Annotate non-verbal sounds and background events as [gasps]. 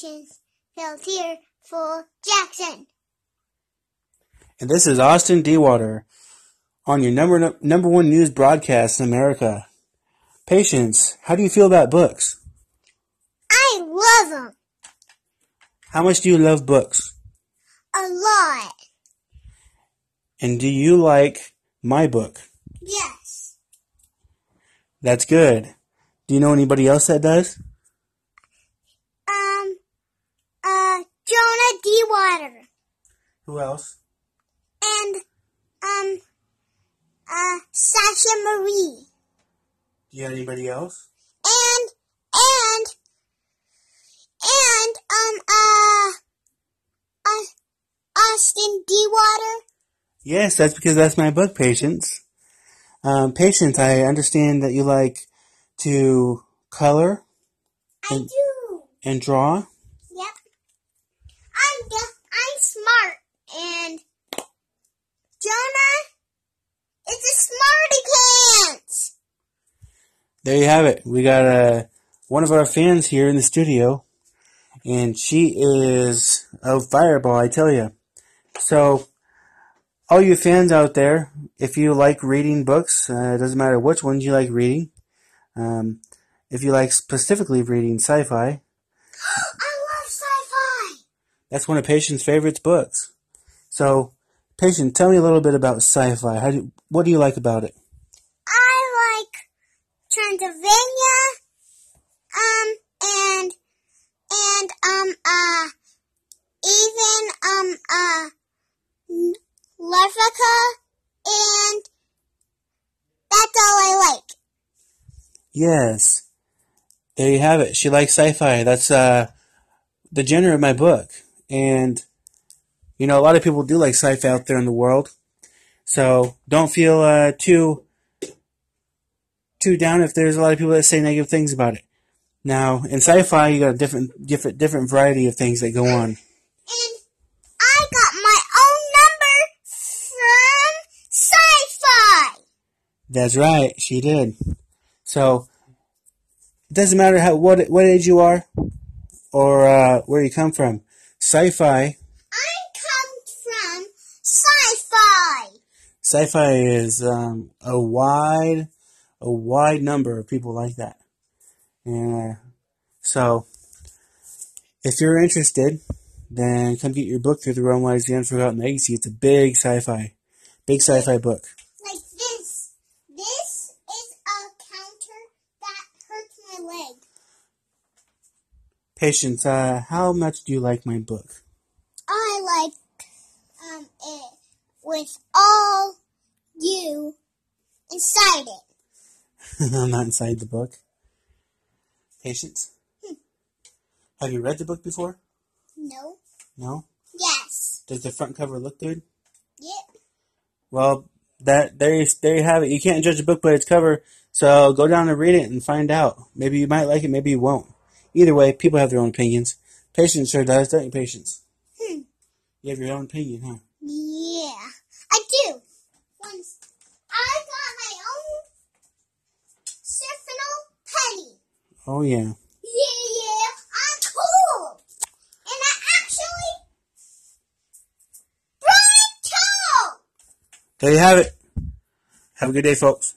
Patience felt here for Jackson. And this is Austin Dewater on your number number one news broadcast in America. Patience, how do you feel about books? I love them How much do you love books? a lot. And do you like my book? Yes. That's good. Do you know anybody else that does? Um, uh, Jonah Dewater Who else? and, um, uh, Sasha Marie Do you have anybody else? and, and, and, um, uh, uh Austin Dewater. Yes, that's because that's my book, Patience. Um, Patience, I understand that you like to color I And- do. and draw. Yep. I'm the, I'm smart and Jonah is a smarty pants. There you have it. We got uh, one of our fans here in the studio, and she is a fireball, I tell you. So, all you fans out there, if you like reading books, uh, it doesn't matter which ones you like reading. Um, if you like specifically reading sci-fi, [gasps] I love sci-fi. that's one of Patient's favorite books. So, Patient, tell me a little bit about sci-fi. How do, what do you like about it? Transylvania, um, and, and, um, uh, even, um, uh, Larvica, and that's all I like. Yes. There you have it. She likes sci-fi. That's uh the genre of my book. And you know, a lot of people do like sci-fi out there in the world. So don't feel uh too too down if there's a lot of people that say negative things about it. Now, in sci-fi, you got a different different different variety of things that go on. And I got my own number from sci-fi. That's right, she did. So it doesn't matter how what what age you are or uh, where you come from. Sci-fi I come from sci-fi. Sci-fi is um, a wide, a wide number of people like that, and uh, so if you're interested, then come get your book through the Realm Wise the Unforgotten Legacy. It's a big sci-fi, big sci-fi book. Like this. This is a counter that hurts my leg. Patience, uh, how much do you like my book? I like um it with all you inside it. [laughs] I'm not inside the book. Patience, have you read the book before? No. No. Yes. Does the front cover look good? Yep. Well, that there you there you have it. You can't judge a book by its cover, so go down and read it and find out. Maybe you might like it, maybe you won't. Either way, people have their own opinions. Patience sure does, don't you, Patience? Hmm. You have your own opinion, huh? Yeah. I do. Once I got my own Symphonal penny. Oh yeah. Yeah, yeah, I'm cool. And I actually brought it too. There you have it. Have a good day, folks.